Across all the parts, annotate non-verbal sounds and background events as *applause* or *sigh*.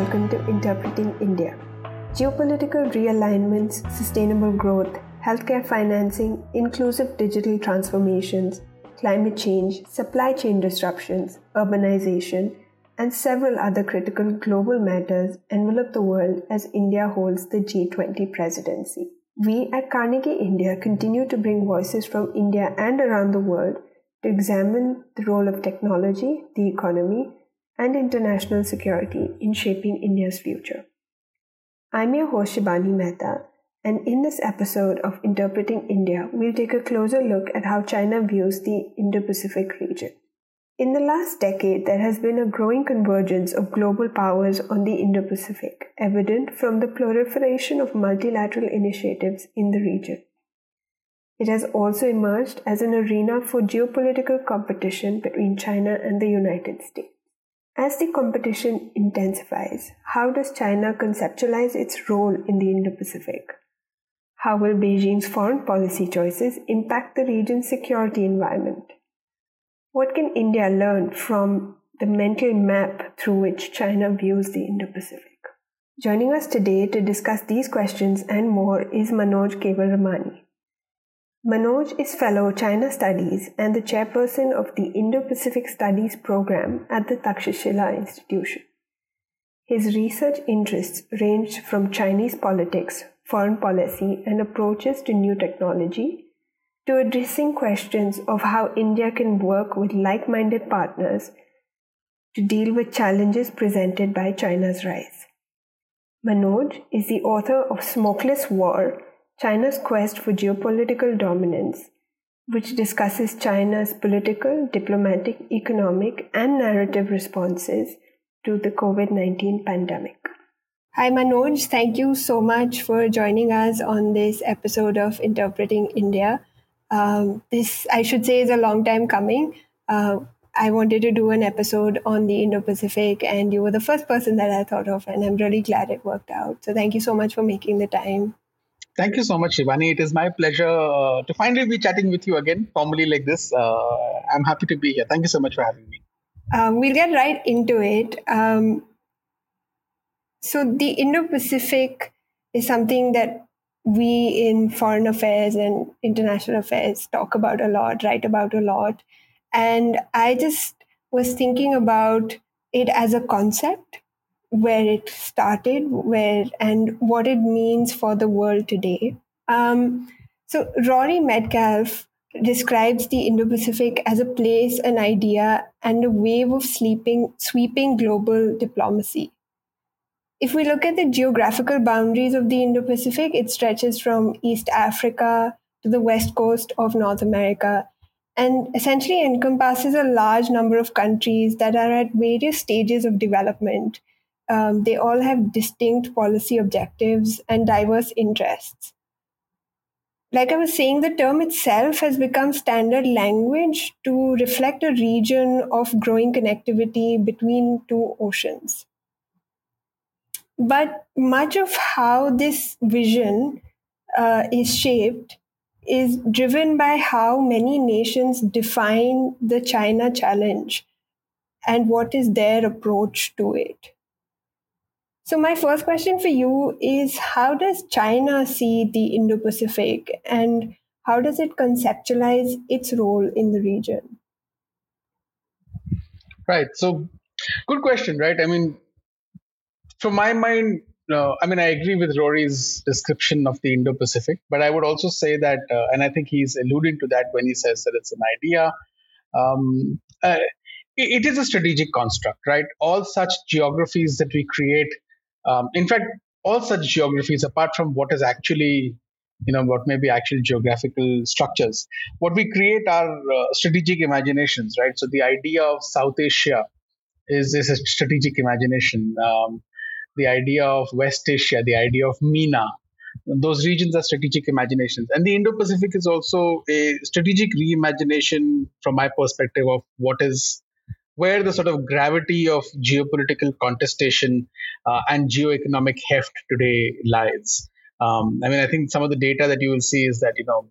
welcome to Interpreting India. Geopolitical realignments, sustainable growth, healthcare financing, inclusive digital transformations, climate change, supply chain disruptions, urbanization, and several other critical global matters envelop the world as India holds the G20 presidency. We at Carnegie India continue to bring voices from India and around the world to examine the role of technology, the economy, and international security in shaping India's future. I'm your host Shibani Mehta, and in this episode of Interpreting India, we'll take a closer look at how China views the Indo Pacific region. In the last decade, there has been a growing convergence of global powers on the Indo Pacific, evident from the proliferation of multilateral initiatives in the region. It has also emerged as an arena for geopolitical competition between China and the United States. As the competition intensifies, how does China conceptualize its role in the Indo Pacific? How will Beijing's foreign policy choices impact the region's security environment? What can India learn from the mental map through which China views the Indo Pacific? Joining us today to discuss these questions and more is Manoj Kewalramani. Manoj is Fellow China Studies and the chairperson of the Indo Pacific Studies program at the Takshashila Institution. His research interests range from Chinese politics, foreign policy, and approaches to new technology to addressing questions of how India can work with like minded partners to deal with challenges presented by China's rise. Manoj is the author of Smokeless War China's Quest for Geopolitical Dominance, which discusses China's political, diplomatic, economic, and narrative responses to the COVID 19 pandemic. Hi, Manoj. Thank you so much for joining us on this episode of Interpreting India. Um, this, I should say, is a long time coming. Uh, I wanted to do an episode on the Indo Pacific, and you were the first person that I thought of, and I'm really glad it worked out. So, thank you so much for making the time. Thank you so much, Shibani. It is my pleasure uh, to finally be chatting with you again, formally like this. Uh, I'm happy to be here. Thank you so much for having me. Um, we'll get right into it. Um, so, the Indo Pacific is something that we in foreign affairs and international affairs talk about a lot, write about a lot. And I just was thinking about it as a concept, where it started, where and what it means for the world today. Um, so Rory Medcalf describes the Indo-Pacific as a place, an idea, and a wave of sleeping, sweeping global diplomacy. If we look at the geographical boundaries of the Indo Pacific, it stretches from East Africa to the west coast of North America and essentially encompasses a large number of countries that are at various stages of development. Um, they all have distinct policy objectives and diverse interests. Like I was saying, the term itself has become standard language to reflect a region of growing connectivity between two oceans. But much of how this vision uh, is shaped is driven by how many nations define the China challenge and what is their approach to it. So, my first question for you is How does China see the Indo Pacific and how does it conceptualize its role in the region? Right. So, good question, right? I mean, from my mind, uh, I mean, I agree with Rory's description of the Indo Pacific, but I would also say that, uh, and I think he's alluding to that when he says that it's an idea. Um, uh, it, it is a strategic construct, right? All such geographies that we create, um, in fact, all such geographies, apart from what is actually, you know, what may be actual geographical structures, what we create are uh, strategic imaginations, right? So the idea of South Asia is, is a strategic imagination. Um, the idea of West Asia, the idea of MENA. Those regions are strategic imaginations. And the Indo Pacific is also a strategic reimagination, from my perspective, of what is where the sort of gravity of geopolitical contestation uh, and geoeconomic heft today lies. Um, I mean, I think some of the data that you will see is that, you know,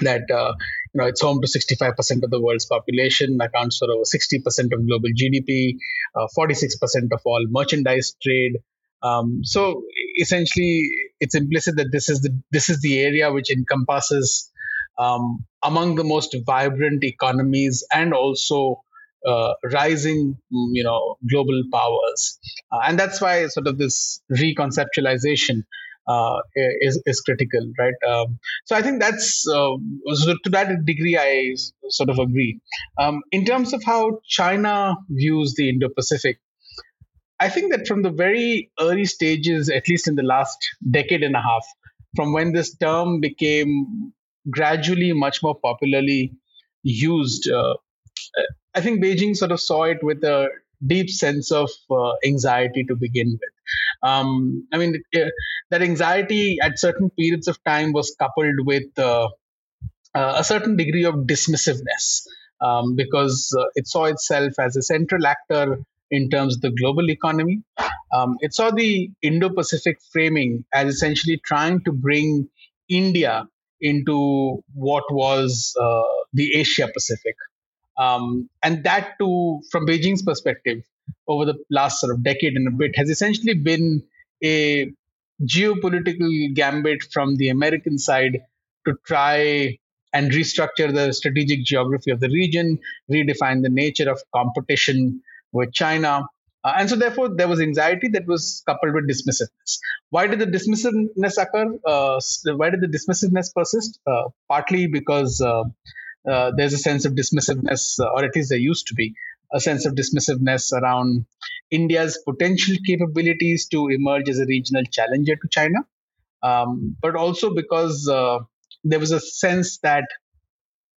that uh, you know, it's home to 65% of the world's population, accounts for over 60% of global GDP, uh, 46% of all merchandise trade. Um, so essentially, it's implicit that this is the this is the area which encompasses um, among the most vibrant economies and also uh, rising, you know, global powers, uh, and that's why sort of this reconceptualization uh, is is critical, right? Um, so I think that's uh, to that degree I sort of agree. Um, in terms of how China views the Indo-Pacific, I think that from the very early stages, at least in the last decade and a half, from when this term became gradually much more popularly used, uh, I think Beijing sort of saw it with a deep sense of uh, anxiety to begin with. Um, I mean, uh, that anxiety at certain periods of time was coupled with uh, uh a certain degree of dismissiveness um, because uh, it saw itself as a central actor in terms of the global economy. Um, it saw the Indo Pacific framing as essentially trying to bring India into what was uh, the Asia Pacific. Um, and that too, from Beijing's perspective, over the last sort of decade and a bit, has essentially been a geopolitical gambit from the American side to try and restructure the strategic geography of the region, redefine the nature of competition with China. Uh, and so, therefore, there was anxiety that was coupled with dismissiveness. Why did the dismissiveness occur? Uh, why did the dismissiveness persist? Uh, partly because uh, there's a sense of dismissiveness, uh, or at least there used to be a sense of dismissiveness around India's potential capabilities to emerge as a regional challenger to China, um, but also because uh, there was a sense that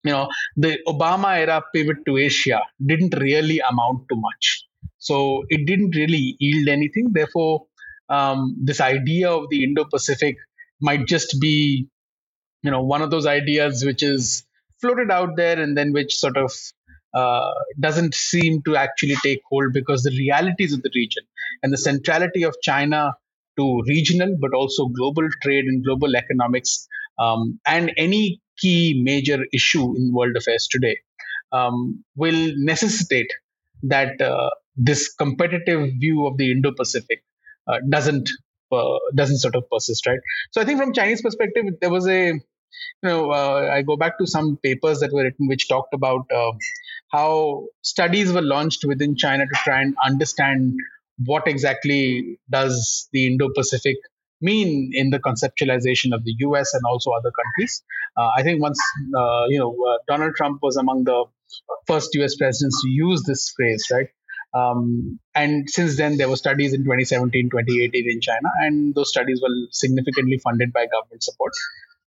you know the Obama era pivot to Asia didn't really amount to much, so it didn't really yield anything. Therefore, um, this idea of the Indo-Pacific might just be you know one of those ideas which is floated out there and then which sort of uh, doesn't seem to actually take hold because the realities of the region and the centrality of China to regional but also global trade and global economics um, and any key major issue in world affairs today um, will necessitate that uh, this competitive view of the Indo-Pacific uh, doesn't uh, doesn't sort of persist, right? So I think from Chinese perspective, there was a you know, uh, I go back to some papers that were written which talked about uh, how studies were launched within China to try and understand what exactly does the Indo-Pacific mean in the conceptualization of the U.S. and also other countries. Uh, I think once uh, you know uh, Donald Trump was among the first U.S. presidents to use this phrase, right? Um, and since then, there were studies in 2017, 2018 in China, and those studies were significantly funded by government support.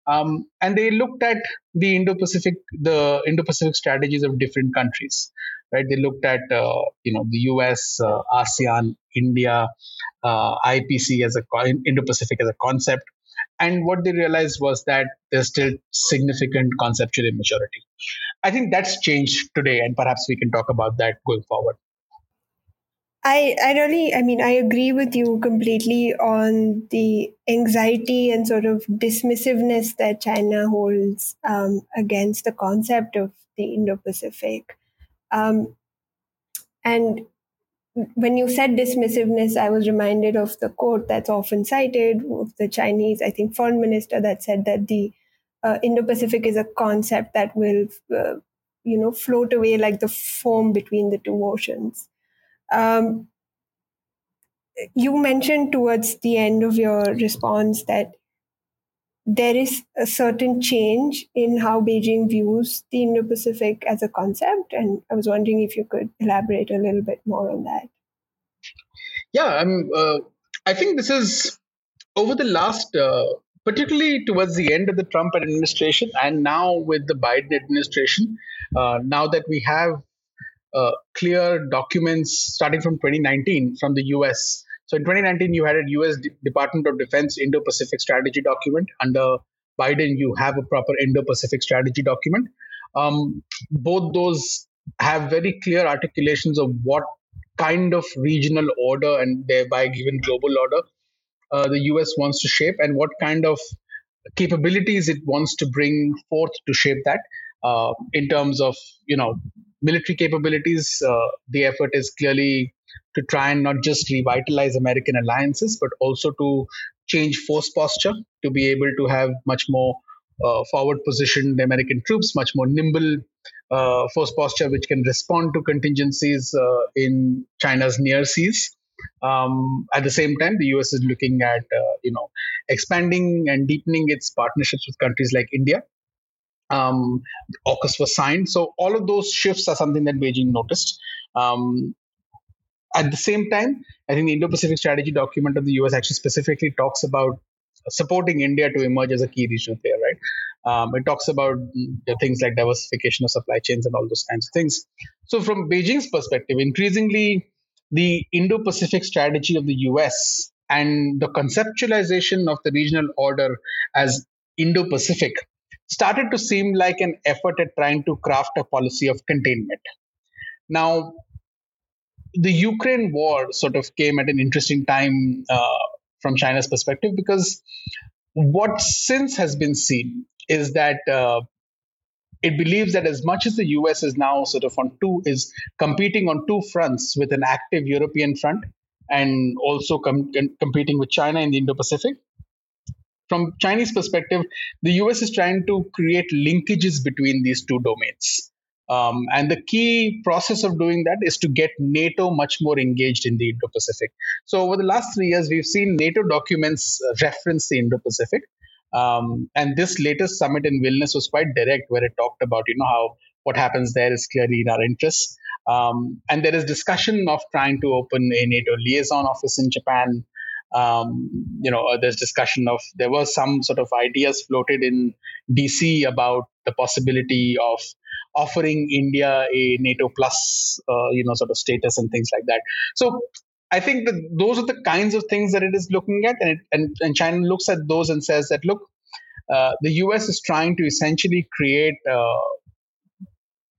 Um, and they looked at the Indo-Pacific, the Indo-Pacific strategies of different countries, right? They looked at, uh, you know, the U.S., uh, ASEAN, India, uh, IPC as a Indo-Pacific as a concept, and what they realized was that there's still significant conceptual immaturity. I think that's changed today, and perhaps we can talk about that going forward. I, I really, I mean, I agree with you completely on the anxiety and sort of dismissiveness that China holds um, against the concept of the Indo Pacific. Um, and when you said dismissiveness, I was reminded of the quote that's often cited of the Chinese, I think, foreign minister that said that the uh, Indo Pacific is a concept that will, uh, you know, float away like the foam between the two oceans. Um, you mentioned towards the end of your response that there is a certain change in how Beijing views the Indo Pacific as a concept. And I was wondering if you could elaborate a little bit more on that. Yeah, I'm, uh, I think this is over the last, uh, particularly towards the end of the Trump administration and now with the Biden administration, uh, now that we have uh, clear documents starting from 2019 from the US. So in 2019, you had a US Department of Defense Indo Pacific Strategy document. Under Biden, you have a proper Indo Pacific Strategy document. Um, both those have very clear articulations of what kind of regional order and thereby given global order uh, the US wants to shape and what kind of capabilities it wants to bring forth to shape that. Uh, in terms of you know military capabilities, uh, the effort is clearly to try and not just revitalize American alliances, but also to change force posture to be able to have much more uh, forward positioned American troops, much more nimble uh, force posture, which can respond to contingencies uh, in China's near seas. Um, at the same time, the US is looking at uh, you know expanding and deepening its partnerships with countries like India. Um, AUKUS was signed, so all of those shifts are something that Beijing noticed. Um, at the same time, I think the Indo-Pacific Strategy document of the US actually specifically talks about supporting India to emerge as a key regional player, right? Um, it talks about things like diversification of supply chains and all those kinds of things. So, from Beijing's perspective, increasingly the Indo Pacific strategy of the US and the conceptualization of the regional order as Indo Pacific started to seem like an effort at trying to craft a policy of containment. Now, the Ukraine war sort of came at an interesting time uh, from China's perspective because what since has been seen is that uh, it believes that as much as the US is now sort of on two is competing on two fronts with an active European front and also com- competing with China in the Indo-Pacific. From Chinese perspective, the US is trying to create linkages between these two domains. Um, and the key process of doing that is to get NATO much more engaged in the Indo Pacific. So, over the last three years, we've seen NATO documents reference the Indo Pacific. Um, and this latest summit in Vilnius was quite direct, where it talked about, you know, how what happens there is clearly in our interests. Um, and there is discussion of trying to open a NATO liaison office in Japan. Um, you know, uh, there's discussion of there were some sort of ideas floated in DC about the possibility of offering India a NATO plus, uh, you know, sort of status and things like that. So I think that those are the kinds of things that it is looking at, and it, and, and China looks at those and says that look, uh, the US is trying to essentially create uh,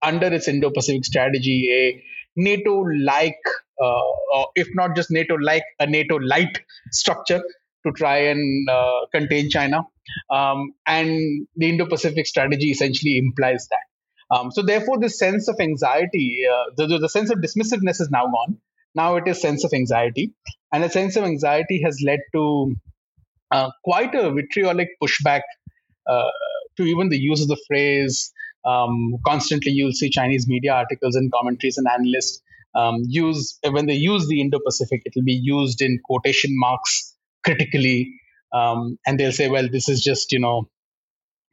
under its Indo-Pacific strategy a NATO-like, uh, or if not just NATO-like, a NATO-light structure to try and uh, contain China. Um, and the Indo-Pacific strategy essentially implies that. Um, so therefore, this sense of anxiety, uh, the, the sense of dismissiveness is now gone. Now it is sense of anxiety, and a sense of anxiety has led to uh, quite a vitriolic pushback uh, to even the use of the phrase. Um, constantly, you'll see Chinese media articles and commentaries and analysts um, use when they use the Indo-Pacific, it will be used in quotation marks critically, um, and they'll say, "Well, this is just you know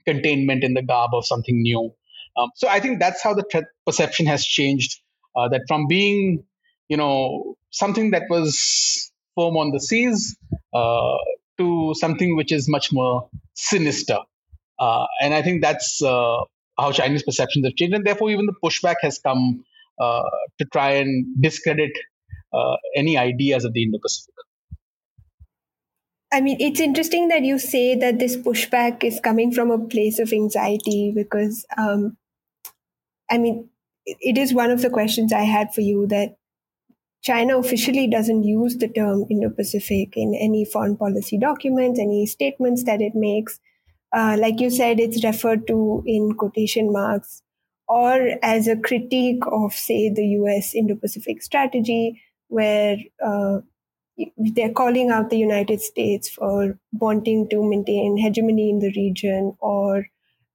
containment in the garb of something new." Um, so I think that's how the threat perception has changed. Uh, that from being you know something that was firm on the seas uh, to something which is much more sinister. Uh, and I think that's uh, how Chinese perceptions have changed, and therefore even the pushback has come uh, to try and discredit uh, any ideas of the Indo-Pacific. I mean, it's interesting that you say that this pushback is coming from a place of anxiety because, um, I mean, it is one of the questions I had for you that China officially doesn't use the term Indo Pacific in any foreign policy documents, any statements that it makes. Uh, like you said, it's referred to in quotation marks or as a critique of, say, the US Indo Pacific strategy, where uh, they're calling out the United States for wanting to maintain hegemony in the region or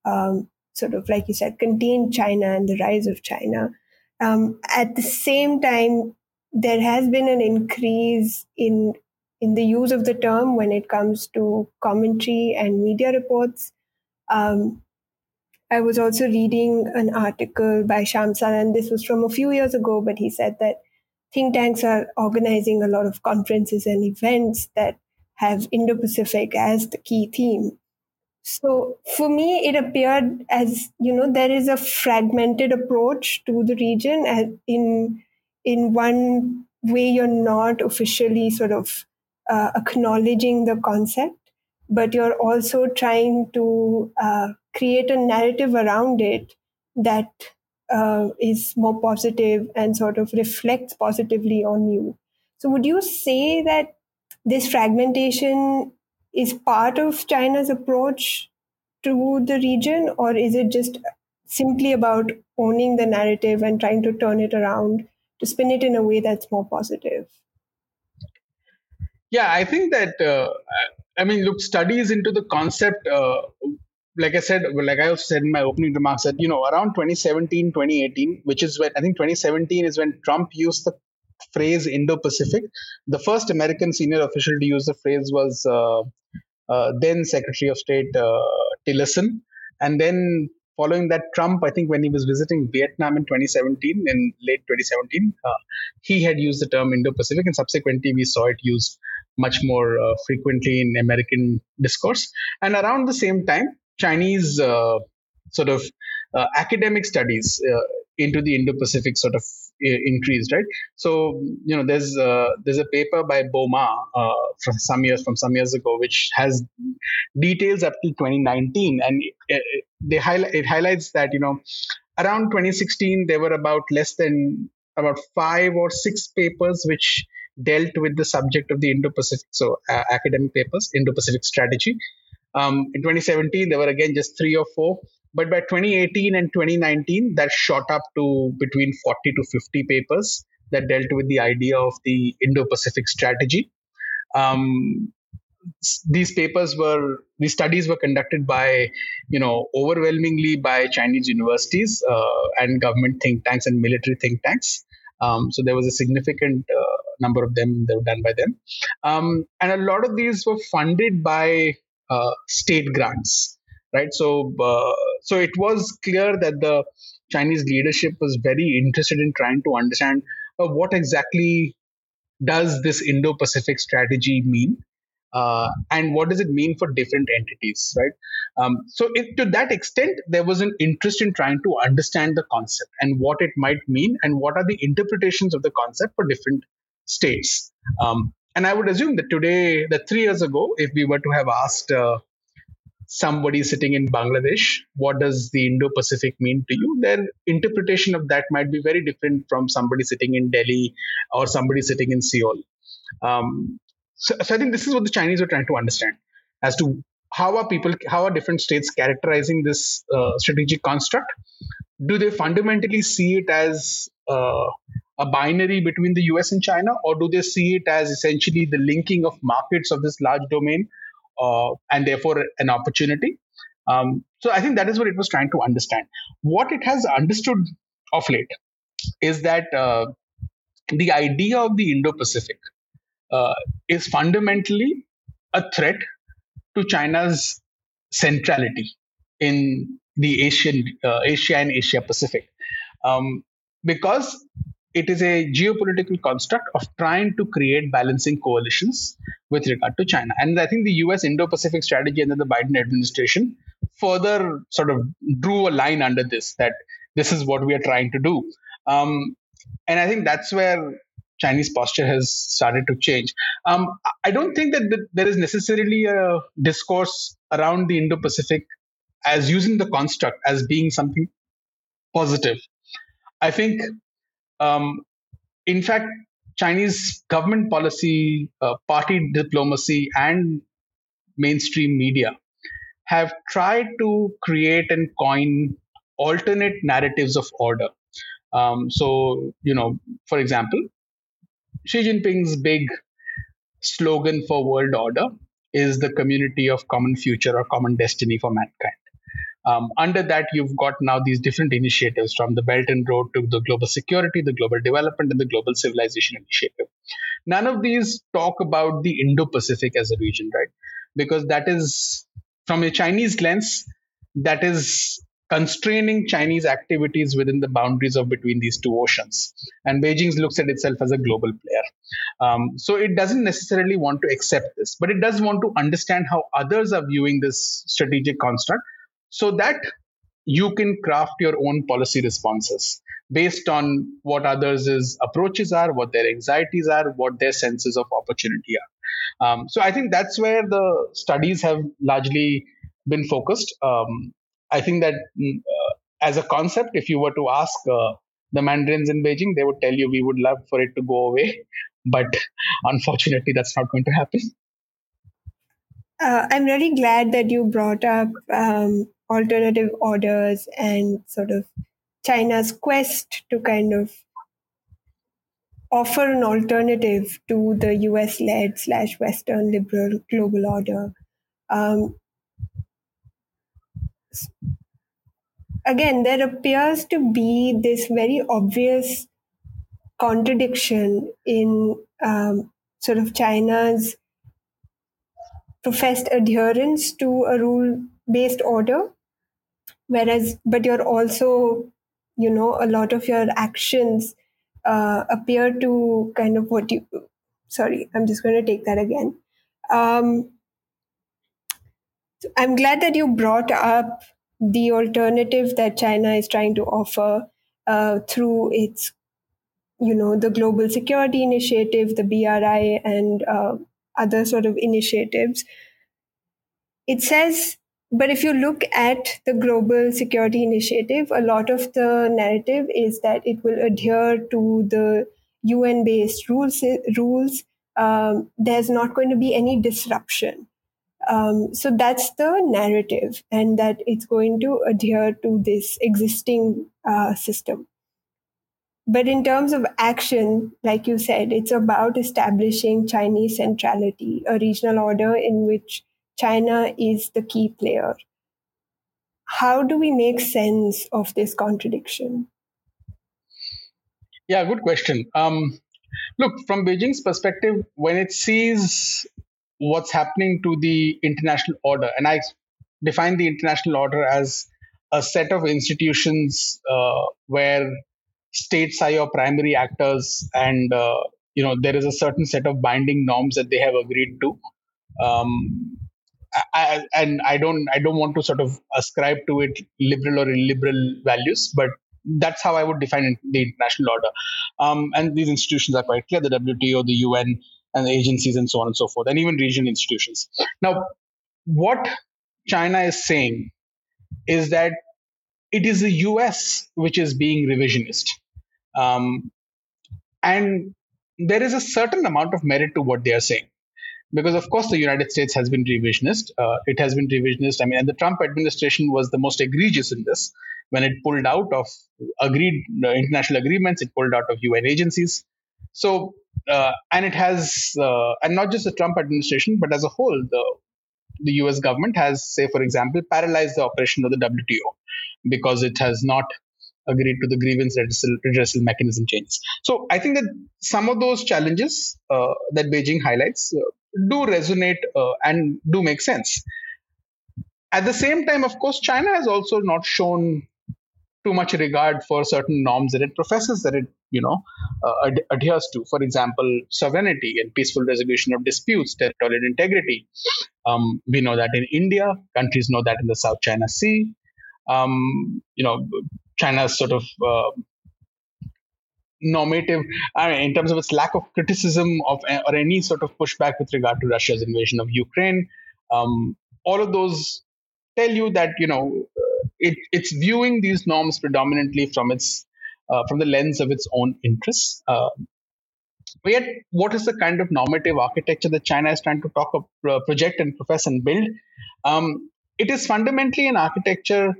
um, sort of, like you said, contain China and the rise of China. Um, at the same time, there has been an increase in in the use of the term when it comes to commentary and media reports. Um, I was also reading an article by Shamsal, and this was from a few years ago, but he said that think tanks are organizing a lot of conferences and events that have Indo Pacific as the key theme. So for me, it appeared as, you know, there is a fragmented approach to the region in in one way you're not officially sort of uh, acknowledging the concept but you're also trying to uh, create a narrative around it that uh, is more positive and sort of reflects positively on you so would you say that this fragmentation is part of china's approach to the region or is it just simply about owning the narrative and trying to turn it around to spin it in a way that's more positive? Yeah, I think that, uh, I mean, look, studies into the concept, uh, like I said, like I also said in my opening remarks, that, you know, around 2017, 2018, which is when I think 2017 is when Trump used the phrase Indo Pacific. The first American senior official to use the phrase was uh, uh, then Secretary of State uh, Tillerson. And then following that, Trump, I think when he was visiting Vietnam in 2017, in late 2017, uh, he had used the term Indo Pacific, and subsequently we saw it used much more uh, frequently in American discourse. And around the same time, Chinese uh, sort of uh, academic studies uh, into the Indo-Pacific sort of increased, right? So you know, there's uh, there's a paper by Bo Ma uh, from some years from some years ago, which has details up to 2019, and it, they highlight it highlights that you know around 2016 there were about less than about five or six papers which dealt with the subject of the Indo-Pacific, so uh, academic papers, Indo-Pacific strategy. Um, in 2017, there were again just three or four. But by 2018 and 2019, that shot up to between 40 to 50 papers that dealt with the idea of the Indo-Pacific strategy. Um, these papers were these studies were conducted by you know overwhelmingly by chinese universities uh, and government think tanks and military think tanks um, so there was a significant uh, number of them that were done by them um, and a lot of these were funded by uh, state grants right? So, uh, so it was clear that the Chinese leadership was very interested in trying to understand uh, what exactly does this Indo-Pacific strategy mean, uh, and what does it mean for different entities, right? Um, so, to that extent, there was an interest in trying to understand the concept and what it might mean, and what are the interpretations of the concept for different states. Um, and I would assume that today, that three years ago, if we were to have asked uh, somebody sitting in Bangladesh, what does the Indo Pacific mean to you? Their interpretation of that might be very different from somebody sitting in Delhi or somebody sitting in Seoul. Um, so, so, I think this is what the Chinese are trying to understand as to how are people, how are different states characterizing this uh, strategic construct? Do they fundamentally see it as uh, a binary between the US and China, or do they see it as essentially the linking of markets of this large domain uh, and therefore an opportunity. Um, so I think that is what it was trying to understand. What it has understood of late is that uh, the idea of the Indo-Pacific uh, is fundamentally a threat to China's centrality in the Asian uh, Asia and Asia Pacific, um, because it is a geopolitical construct of trying to create balancing coalitions with regard to China. And I think the US Indo Pacific strategy under the Biden administration further sort of drew a line under this that this is what we are trying to do. Um, and I think that's where Chinese posture has started to change. Um, I don't think that there is necessarily a discourse around the Indo Pacific as using the construct as being something positive. I think um, in fact, Chinese government policy, uh, party diplomacy, and mainstream media have tried to create and coin alternate narratives of order. Um, so, you know, for example, Xi Jinping's big slogan for world order is the community of common future or common destiny for mankind. Um, under that, you've got now these different initiatives from the Belt and Road to the global security, the global development, and the global civilization initiative. None of these talk about the Indo Pacific as a region, right? Because that is, from a Chinese lens, that is constraining Chinese activities within the boundaries of between these two oceans. And Beijing looks at itself as a global player. Um, so it doesn't necessarily want to accept this, but it does want to understand how others are viewing this strategic construct so that you can craft your own policy responses based on what others' approaches are, what their anxieties are, what their senses of opportunity are. Um, so I think that's where the studies have largely been focused. Um, I think that mm, uh, as a concept, if you were to ask uh, the Mandarins in Beijing, they would tell you we would love for it to go away, *laughs* but unfortunately, that's not going to happen. Uh, I'm really glad that you brought up um, alternative orders and sort of China's quest to kind of offer an alternative to the US led slash Western liberal global order. Um, again, there appears to be this very obvious contradiction in um, sort of China's professed adherence to a rule based order, whereas, but you're also, you know, a lot of your actions uh, appear to kind of what you, sorry, I'm just going to take that again. Um, I'm glad that you brought up the alternative that China is trying to offer uh, through its, you know, the Global Security Initiative, the BRI, and uh, other sort of initiatives. It says, but if you look at the Global Security Initiative, a lot of the narrative is that it will adhere to the UN based rules. rules. Um, there's not going to be any disruption. Um, so that's the narrative, and that it's going to adhere to this existing uh, system. But in terms of action, like you said, it's about establishing Chinese centrality, a regional order in which China is the key player. How do we make sense of this contradiction? Yeah, good question. Um, look, from Beijing's perspective, when it sees what's happening to the international order. And I define the international order as a set of institutions uh, where states are your primary actors, and uh, you know there is a certain set of binding norms that they have agreed to. Um, I, and I don't I don't want to sort of ascribe to it liberal or illiberal values, but that's how I would define the international order. Um, and these institutions are quite clear: the WTO, the UN, and the agencies and so on and so forth, and even regional institutions. Now, what China is saying is that it is the US which is being revisionist. Um, and there is a certain amount of merit to what they are saying. Because, of course, the United States has been revisionist. Uh, it has been revisionist. I mean, and the Trump administration was the most egregious in this when it pulled out of agreed uh, international agreements, it pulled out of UN agencies. So uh, and it has, uh, and not just the Trump administration, but as a whole, the the U.S. government has, say, for example, paralyzed the operation of the WTO because it has not agreed to the grievance redressal, mechanism changes. So I think that some of those challenges uh, that Beijing highlights uh, do resonate uh, and do make sense. At the same time, of course, China has also not shown too much regard for certain norms that it professes that it you know uh, ad- adheres to. For example sovereignty and peaceful resolution of disputes territorial integrity. Um, we know that in india countries know that in the south china sea. Um, you know china's sort of uh, normative in terms of its lack of criticism of or any sort of pushback with regard to russia's invasion of ukraine um, all of those tell you that you know it, it's viewing these norms predominantly from its uh, from the lens of its own interests. Uh, but yet, what is the kind of normative architecture that China is trying to talk of, uh, project and profess and build? Um, it is fundamentally an architecture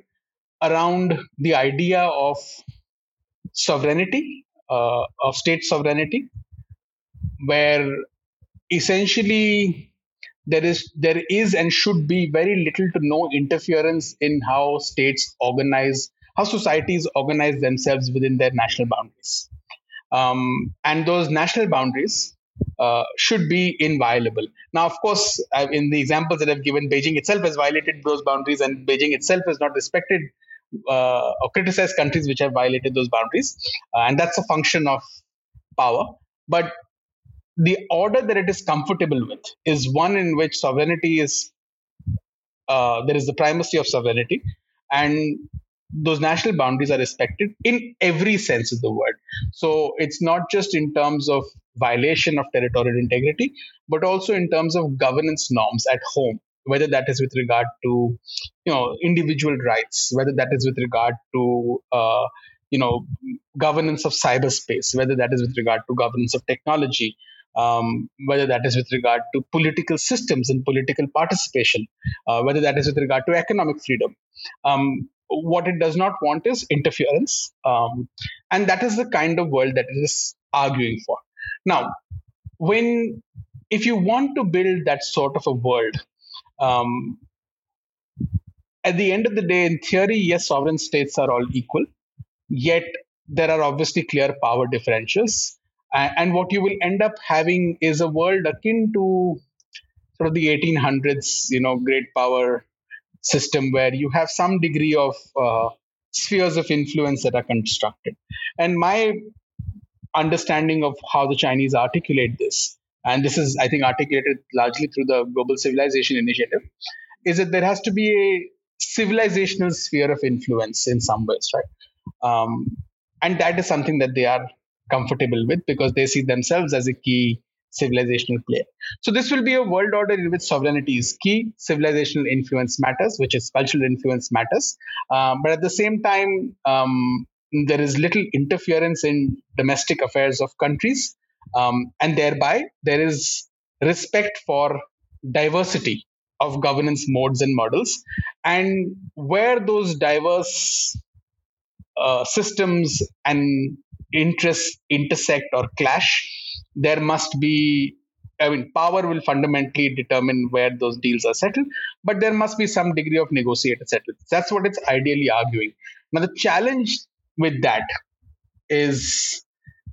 around the idea of sovereignty, uh, of state sovereignty, where essentially there is there is and should be very little to no interference in how states organize how societies organize themselves within their national boundaries. Um, and those national boundaries uh, should be inviolable. Now of course uh, in the examples that i've given beijing itself has violated those boundaries and beijing itself has not respected uh, or criticized countries which have violated those boundaries. Uh, and that's a function of power. But the order that it is comfortable with is one in which sovereignty is uh, there is the primacy of sovereignty. And those national boundaries are respected in every sense of the word. So it's not just in terms of violation of territorial integrity but also in terms of governance norms at home whether that is with regard to you know individual rights whether that is with regard to uh, you know governance of cyberspace whether that is with regard to governance of technology um, whether that is with regard to political systems and political participation, uh, whether that is with regard to economic freedom. Um, what it does not want is interference. Um, and that is the kind of world that it is arguing for. Now, when if you want to build that sort of a world, um, at the end of the day, in theory, yes, sovereign states are all equal. Yet there are obviously clear power differentials. And what you will end up having is a world akin to sort of the 1800s, you know, great power system where you have some degree of uh, spheres of influence that are constructed. And my understanding of how the Chinese articulate this, and this is, I think, articulated largely through the Global Civilization Initiative, is that there has to be a civilizational sphere of influence in some ways, right? Um, and that is something that they are comfortable with because they see themselves as a key civilizational player. So this will be a world order in which sovereignty is key, civilizational influence matters, which is cultural influence matters. Um, but at the same time, um, there is little interference in domestic affairs of countries, um, and thereby there is respect for diversity of governance modes and models, and where those diverse uh, systems and interests intersect or clash, there must be I mean, power will fundamentally determine where those deals are settled, but there must be some degree of negotiated settlement. That's what it's ideally arguing. Now, the challenge with that is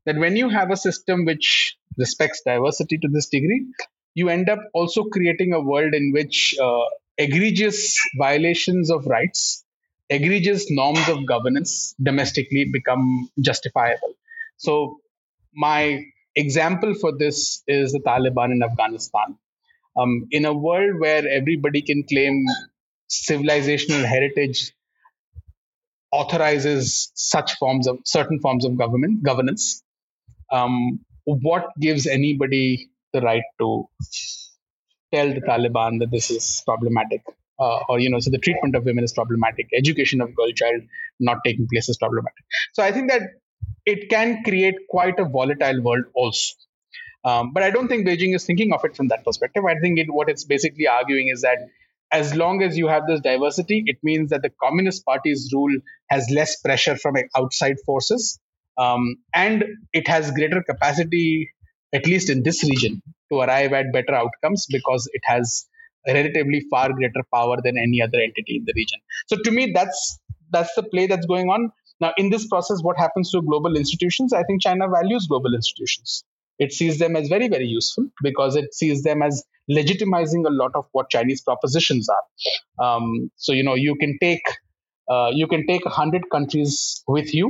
that when you have a system which respects diversity to this degree, you end up also creating a world in which uh, egregious violations of rights, egregious norms of governance domestically become justifiable. So, my example for this is the Taliban in Afghanistan. Um, in a world where everybody can claim civilizational heritage authorizes such forms of certain forms of government governance, um, what gives anybody the right to tell the Taliban that this is problematic? Uh, or you know, so the treatment of women is problematic. Education of girl child not taking place is problematic. So I think that it can create quite a volatile world also. Um, but I don't think Beijing is thinking of it from that perspective. I think it, what it's basically arguing is that as long as you have this diversity, it means that the Communist Party's rule has less pressure from outside forces, um, and it has greater capacity, at least in this region, to arrive at better outcomes because it has relatively far greater power than any other entity in the region. So to me, that's that's the play that's going on. Now, in this process, what happens to global institutions? I think China values global institutions. It sees them as very, very useful because it sees them as legitimizing a lot of what Chinese propositions are. Um, so, you know, you can take uh, you can take hundred countries with you,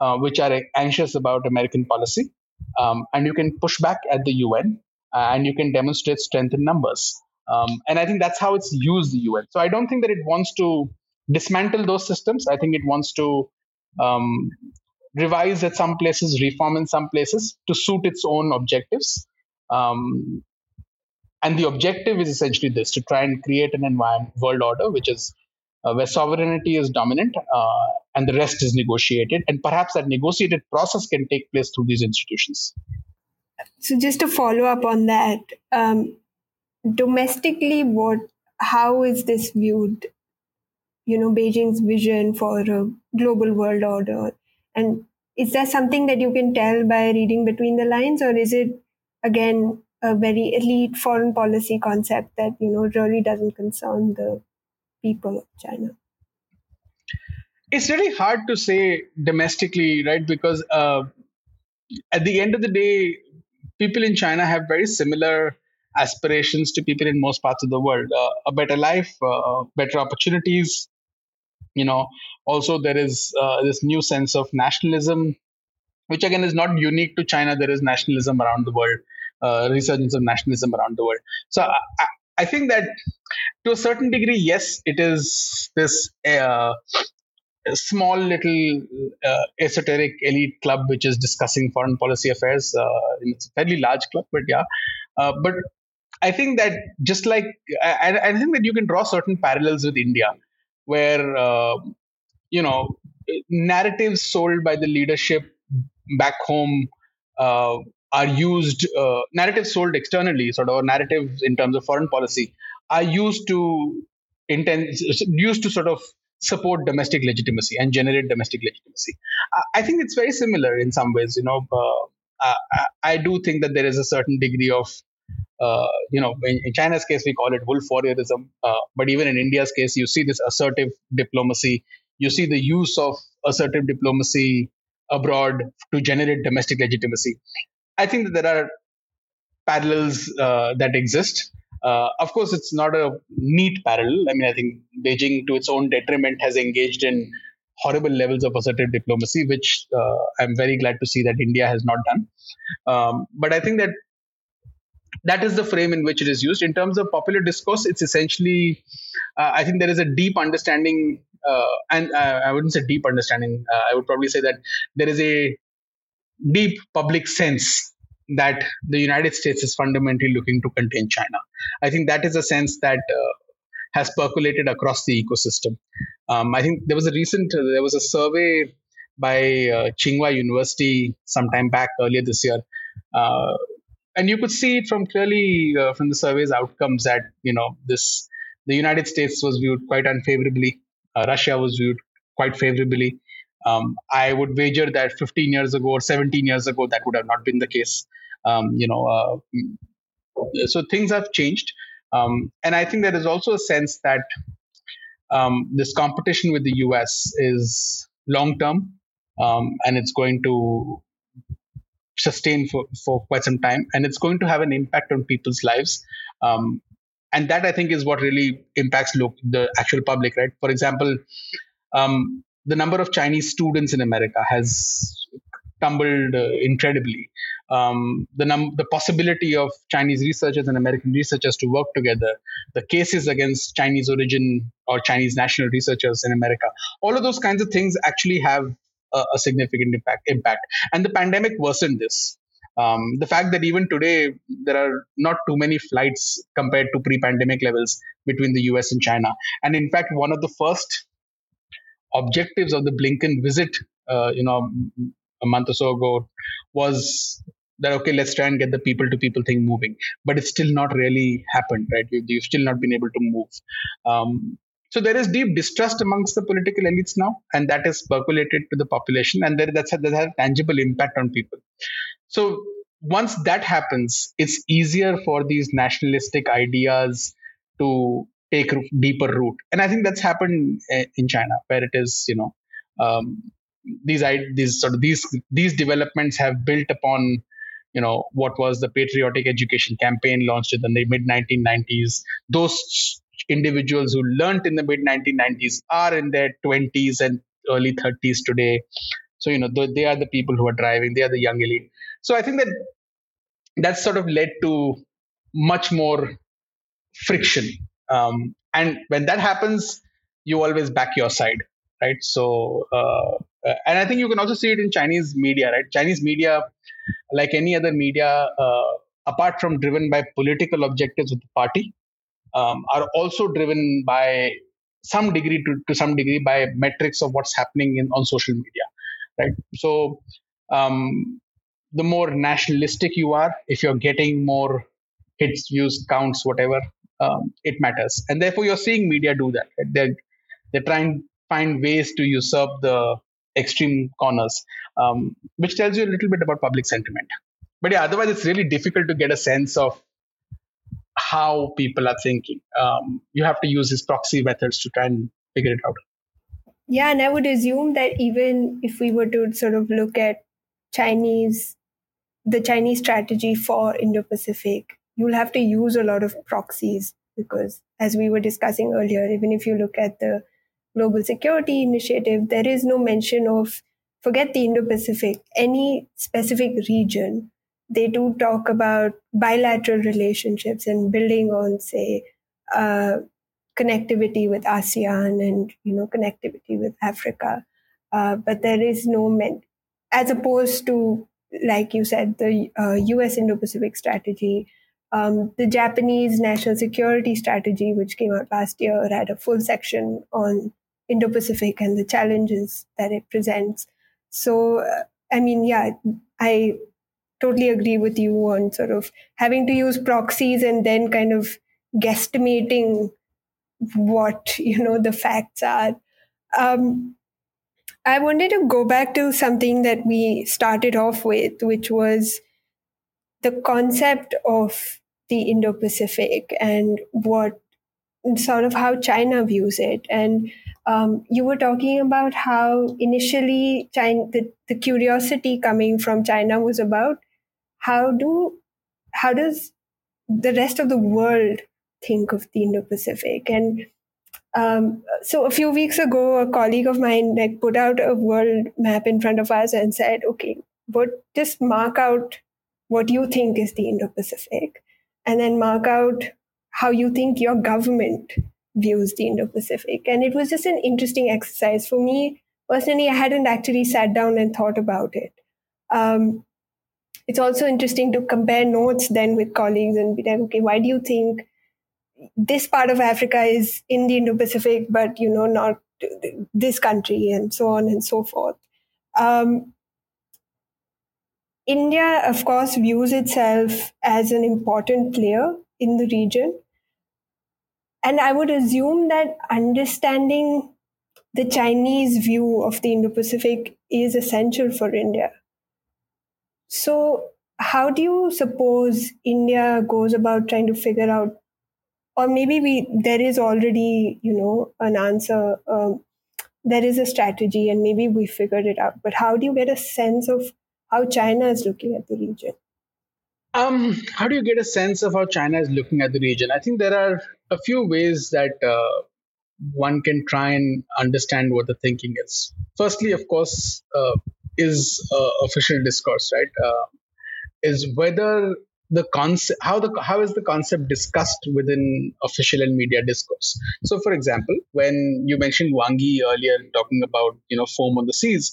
uh, which are anxious about American policy, um, and you can push back at the UN, uh, and you can demonstrate strength in numbers. Um, and I think that's how it's used the UN. So I don't think that it wants to dismantle those systems. I think it wants to um, revise at some places, reform in some places to suit its own objectives. Um, and the objective is essentially this to try and create an environment, world order, which is where sovereignty is dominant uh, and the rest is negotiated. And perhaps that negotiated process can take place through these institutions. So, just to follow up on that, um, domestically, what how is this viewed you know Beijing's vision for a global world order? And is there something that you can tell by reading between the lines, or is it again a very elite foreign policy concept that you know really doesn't concern the people of China? It's really hard to say domestically, right? Because uh, at the end of the day, people in China have very similar aspirations to people in most parts of the world uh, a better life uh, better opportunities you know also there is uh, this new sense of nationalism which again is not unique to china there is nationalism around the world uh, resurgence of nationalism around the world so I, think that to a certain degree yes it is this uh, small little uh, esoteric elite club which is discussing foreign policy affairs uh, it's a fairly large club but yeah. Uh, but I think that just like I, I, think that you can draw certain parallels with India where uh, you know narratives sold by the leadership back home uh, are used, uh, narratives sold externally, sort of narratives in terms of foreign policy, are used to intend, used to sort of support domestic legitimacy and generate domestic legitimacy. I, I think it's very similar in some ways. You know, uh, I, I, do think that there is a certain degree of uh, you know, in, in, China's case, we call it wolf warriorism. Uh, but even in India's case, you see this assertive diplomacy. You see the use of assertive diplomacy abroad to generate domestic legitimacy. I think that there are parallels uh, that exist. Uh, of course, it's not a neat parallel. I mean, I think Beijing, to its own detriment, has engaged in horrible levels of assertive diplomacy, which uh, I'm very glad to see that India has not done. Um, but I think that that is the frame in which it is used. In terms of popular discourse, it's essentially, uh, I think there is a deep understanding, uh, and uh, I wouldn't say deep understanding, I would probably say that there is a deep public sense that the United States is fundamentally looking to contain China. I think that is a sense that uh, has percolated across the ecosystem. Um, I think there was a recent, uh, there was a survey by Tsinghua University sometime back earlier this year, and you could see it from clearly uh, from the survey's outcomes that you know this the United States was viewed quite unfavorably, uh, Russia was viewed quite favorably. Um, I would wager that 15 years ago or 17 years ago that would have not been the case. Um, you know, uh, so things have changed, um, and I think there is also a sense that um, this competition with the U.S. is long term, um, and it's going to sustain for, for quite some time and it's going to have an impact on people's lives um, and that i think is what really impacts the actual public right for example um, the number of chinese students in america has tumbled uh, incredibly um, the num- the possibility of chinese researchers and american researchers to work together the cases against chinese origin or chinese national researchers in america all of those kinds of things actually have a, a significant impact. Impact, and the pandemic worsened this. Um, the fact that even today there are not too many flights compared to pre-pandemic levels between the US and China, and in fact, one of the first objectives of the Blinken visit, uh, you know, a month or so ago, was that okay, let's try and get the people-to-people thing moving, but it's still not really happened, right? You've, you've still not been able to move. Um, so there is deep distrust amongst the political elites now, and that is percolated to the population, and there, that's that has a tangible impact on people. So once that happens, it's easier for these nationalistic ideas to take deeper root, and I think that's happened eh, in China, where it is, you know, um, these these sort of these these developments have built upon you know what was the patriotic education campaign launched in the mid 1990s those individuals who learned in the mid 1990s are in their 20s and early 30s today. So, you know, they are the people who are driving, they are the young elite. So I think that that's sort of led to much more friction. Um, and when that happens, you always back your side, right? So, uh, and I think you can also see it in Chinese media, right? Chinese media, like any other media, uh, apart from driven by political objectives of the party, um, are also driven by some degree to, to some degree by metrics of what's happening in on social media right so um, the more nationalistic you are if you're getting more hits views counts whatever um, it matters and therefore you're seeing media do that right? they're they're trying find ways to usurp the extreme corners um, which tells you a little bit about public sentiment but yeah otherwise it's really difficult to get a sense of how people are thinking. Um, you have to use these proxy methods to try and figure it out. Yeah, and I would assume that even if we were to sort of look at Chinese, the Chinese strategy for Indo Pacific, you'll have to use a lot of proxies because, as we were discussing earlier, even if you look at the Global Security Initiative, there is no mention of, forget the Indo Pacific, any specific region they do talk about bilateral relationships and building on, say, uh, connectivity with ASEAN and you know connectivity with Africa. Uh, but there is no men, as opposed to like you said, the uh, U.S. Indo-Pacific strategy. Um, the Japanese national security strategy, which came out last year, had a full section on Indo Pacific and the challenges that it presents. So, uh, I mean, yeah, I totally agree with you on sort of having to use proxies and then kind of guesstimating what you know the facts are. Um, I wanted to go back to something that we started off with, which was the concept of the Indo Pacific and what sort of how China views it. And um, you were talking about how initially China, the, the curiosity coming from China was about how do how does the rest of the world think of the Indo Pacific and um, so a few weeks ago, a colleague of mine like put out a world map in front of us and said, "Okay, but just mark out what you think is the Indo-Pacific, and then mark out how you think your government views the Indo-Pacific." And it was just an interesting exercise for me personally. I hadn't actually sat down and thought about it. Um, it's also interesting to compare notes then with colleagues and be like, "Okay, why do you think?" this part of Africa is in the Indo-Pacific, but you know, not this country, and so on and so forth. Um, India, of course, views itself as an important player in the region. And I would assume that understanding the Chinese view of the Indo Pacific is essential for India. So, how do you suppose India goes about trying to figure out or maybe we there is already you know an answer um, there is a strategy and maybe we figured it out but how do you get a sense of how china is looking at the region. Um, how do you get a sense of how china is looking at the region? I think there are a few ways that uh, one can try and understand what the thinking is. Firstly of course uh, is uh, official discourse right? Uh, is whether the concept how the how is the concept discussed within official and media discourse? So for example when you mentioned wang yi earlier talking about you know foam on the seas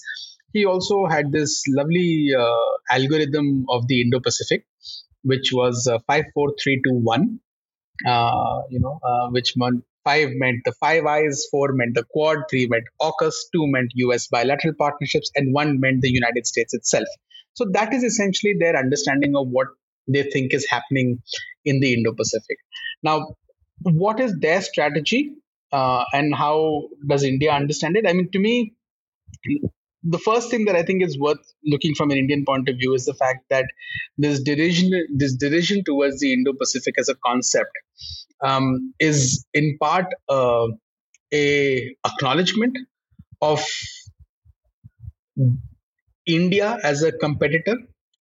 he also had this lovely uh, algorithm of the indo-pacific which was uh, 54321 uh, you know uh, which meant five meant the five eyes four meant the quad three meant AUKUS two meant us bilateral partnerships and one meant the united states itself so that is essentially their understanding of what they think is happening in the Indo Pacific. Now, what is their strategy uh, and how does India understand it? I mean, to me, the first thing that I think is worth looking from an Indian point of view is the fact that this derision, this derision towards the Indo-Pacific as a concept, um, is in part uh, a acknowledgement of India as a competitor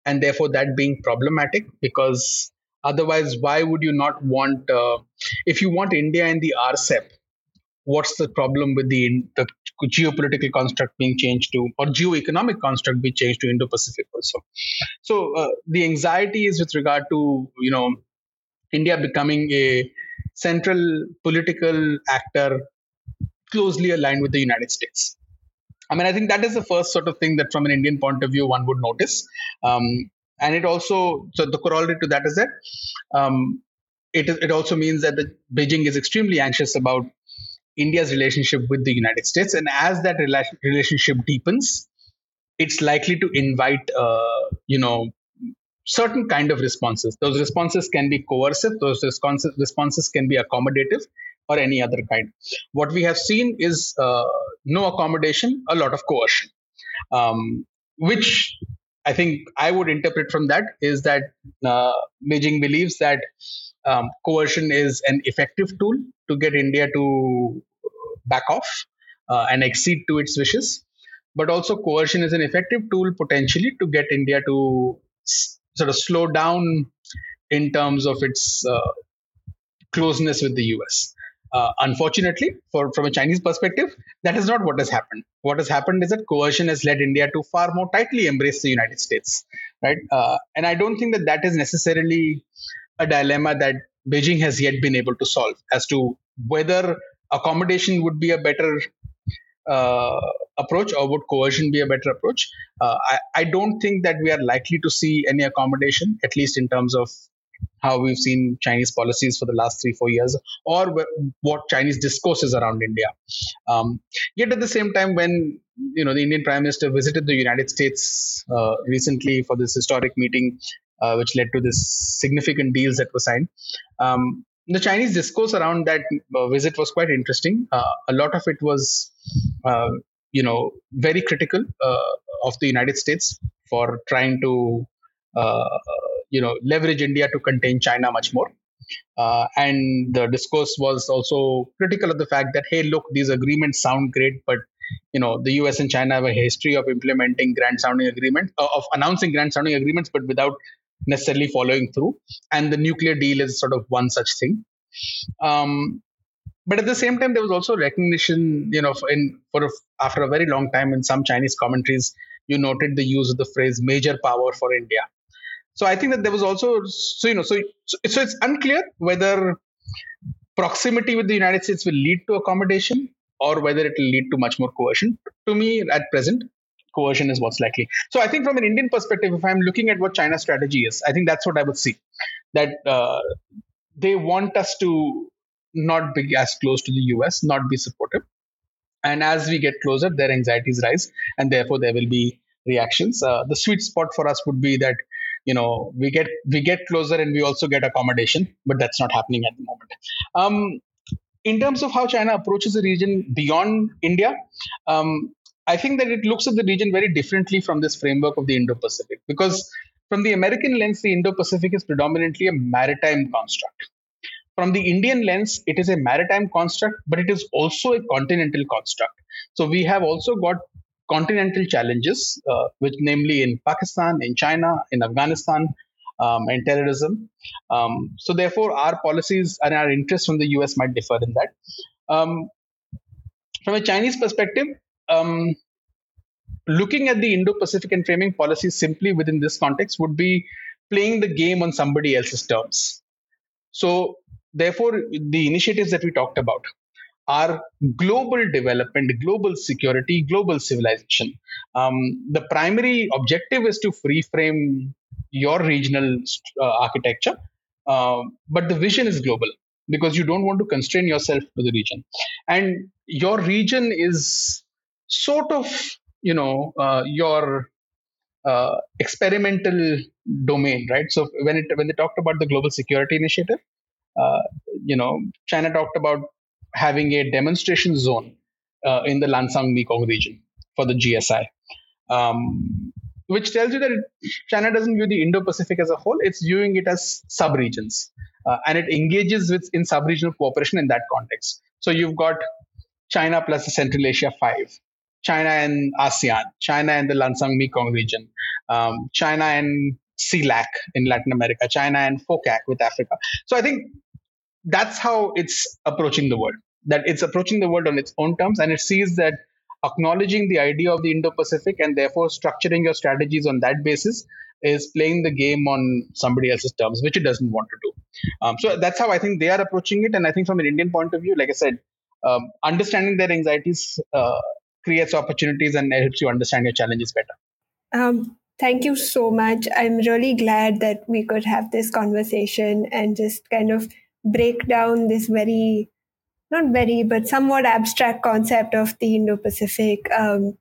and therefore that being problematic because otherwise why would you not want uh, if you want india in the rcep what's the problem with the, the geopolitical construct being changed to or geo-economic construct being changed to indo-pacific also so uh, the anxiety is with regard to you know india becoming a central political actor closely aligned with the united states I mean, I think that is the first sort of thing that, from an Indian point of view, one would notice. Um, and it also, so the corollary to that is that um, it, it also means that the Beijing is extremely anxious about India's relationship with the United States. And as that rela- relationship deepens, it's likely to invite, uh, you know, certain kind of responses. Those responses can be coercive. Those responses responses can be accommodative, or any other kind. What we have seen is uh, no accommodation, a lot of coercion, um, which I think I would interpret from that is that uh, Beijing believes that um, coercion is an effective tool to get India to back off uh, and accede to its wishes. But also, coercion is an effective tool potentially to get India to s- sort of slow down in terms of its uh, closeness with the US. Uh, unfortunately, for from a Chinese perspective, that is not what has happened. What has happened is that coercion has led India to far more tightly embrace the United States, right? Uh, and I don't think that that is necessarily a dilemma that Beijing has yet been able to solve as to whether accommodation would be a better uh, approach or would coercion be a better approach. Uh, I, I don't think that we are likely to see any accommodation, at least in terms of how we've seen Chinese policies for the last three, four years, or what Chinese discourse is around India. Um, yet at the same time, when you know the Indian Prime Minister visited the United States uh, recently for this historic meeting, uh, which led to this significant deals that were signed. Um, the Chinese discourse around that uh, visit was quite interesting. Uh, a lot of it was, you know, very critical of the United States for trying to you know leverage India to contain China much more. Uh, and the discourse was also critical of the fact that hey, look, these agreements sound great, but you know the U.S. and China have a history of implementing grand sounding agreements, uh, of announcing grand sounding agreements, but without necessarily following through. And the nuclear deal is sort of one such thing. Um, but at the same time, there was also recognition, you know, in for a, after a very long time in some Chinese commentaries, you noted the use of the phrase "major power for India." So I think that there was also, so you know, so so it's unclear whether proximity with the United States will lead to accommodation or whether it will lead to much more coercion. To me, at present, coercion is what's likely. So I think from an Indian perspective, if I'm looking at what China's strategy is, I think that's what I would see. That uh, they want us to not be as close to the US, not be supportive. And as we get closer, their anxieties rise, and therefore there will be reactions. Uh, the sweet spot for us would be that you know we get we get closer and we also get accommodation but that's not happening at the moment um, in terms of how china approaches the region beyond india um, i think that it looks at the region very differently from this framework of the indo-pacific because from the american lens the indo-pacific is predominantly a maritime construct from the indian lens it is a maritime construct but it is also a continental construct so we have also got continental challenges, uh, which namely in Pakistan, in China, in Afghanistan, um, and terrorism. Um, so therefore, our policies and our interests from the US might differ in that. Um, from a Chinese perspective, um, looking at the Indo-Pacific and framing policies simply within this context would be playing the game on somebody else's terms. So therefore, the initiatives that we talked about, are global development, global security, global civilization. Um, the primary objective is to free frame your regional uh, architecture, uh, but the vision is global because you don't want to constrain yourself to the region. And your region is sort of, you know, uh, your uh, experimental domain, right? So when it when they talked about the global security initiative, uh, you know, China talked about having a demonstration zone uh, in the Lancang Mekong region for the GSI, um, which tells you that China doesn't view the Indo-Pacific as a whole; it's viewing it as sub-regions, uh, and it engages with in sub-regional cooperation in that context. So you've got China plus the Central Asia Five, China and ASEAN, China and the Lancang Mekong region, um, China and CELAC in Latin America, China and FOCAC with Africa. So I think that's how it's approaching the world. That it's approaching the world on its own terms and it sees that acknowledging the idea of the indo-pacific and therefore structuring your strategies on that basis is playing the game on somebody else's terms which it doesn't want to do. Um, so that's how i think they are approaching it and i think from an indian point of view like i said um, understanding their anxieties uh, creates opportunities and helps you understand your challenges better. Um, thank you so much. I'm really glad that we could have this conversation and just kind of break down this very not very but somewhat abstract concept of the indo-pacific. Um,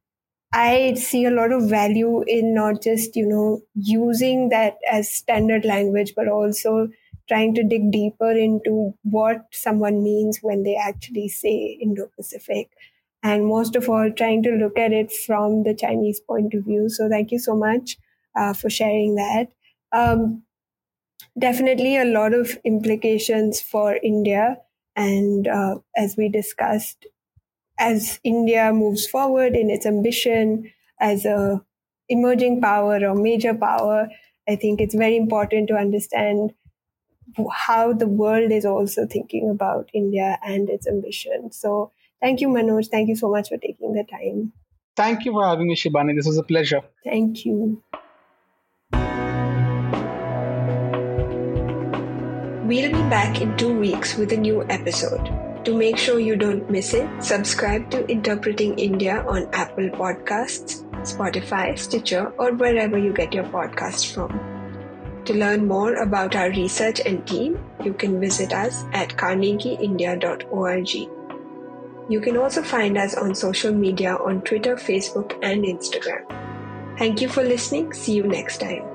i see a lot of value in not just you know using that as standard language but also trying to dig deeper into what someone means when they actually say indo-pacific and most of all trying to look at it from the chinese point of view so thank you so much uh, for sharing that um, definitely a lot of implications for India. And uh, as we discussed, as India moves forward in its ambition as a emerging power or major power, I think it's very important to understand how the world is also thinking about India and its ambition. So thank you, Manoj. Thank you so much for taking the time. Thank you for having me, Shibani. This was a pleasure. Thank you. We'll be back in two weeks with a new episode. To make sure you don't miss it, subscribe to Interpreting India on Apple Podcasts, Spotify, Stitcher, or wherever you get your podcasts from. To learn more about our research and team, you can visit us at carnegieindia.org. You can also find us on social media on Twitter, Facebook, and Instagram. Thank you for listening. See you next time.